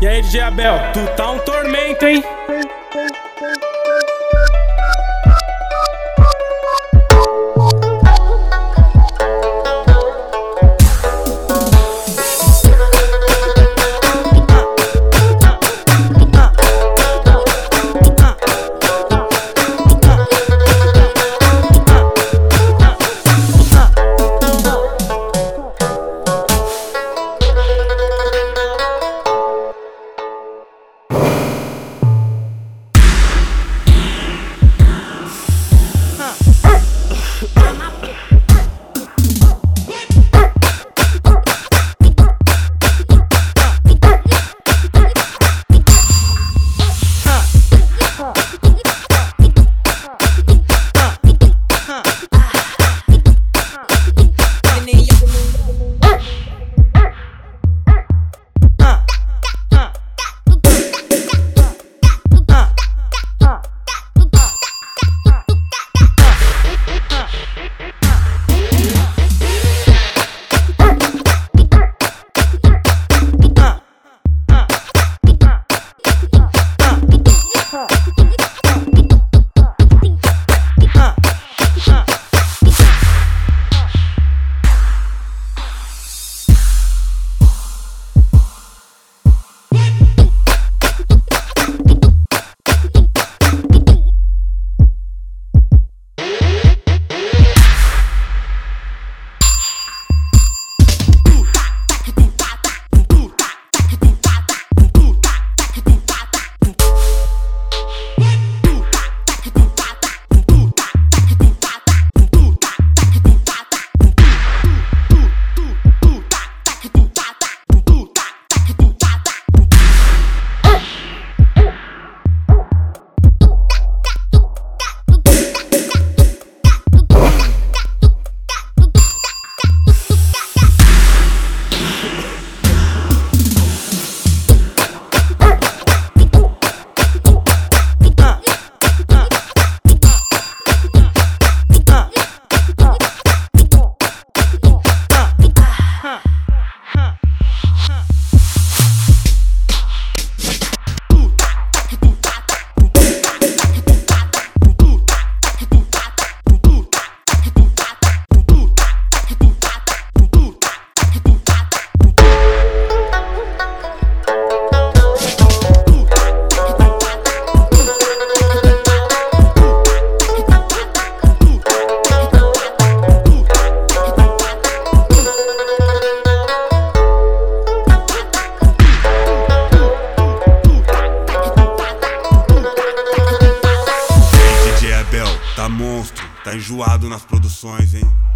E aí, DJ Abel, tu tá um tormento, hein? Monstro, tá enjoado nas produções, hein?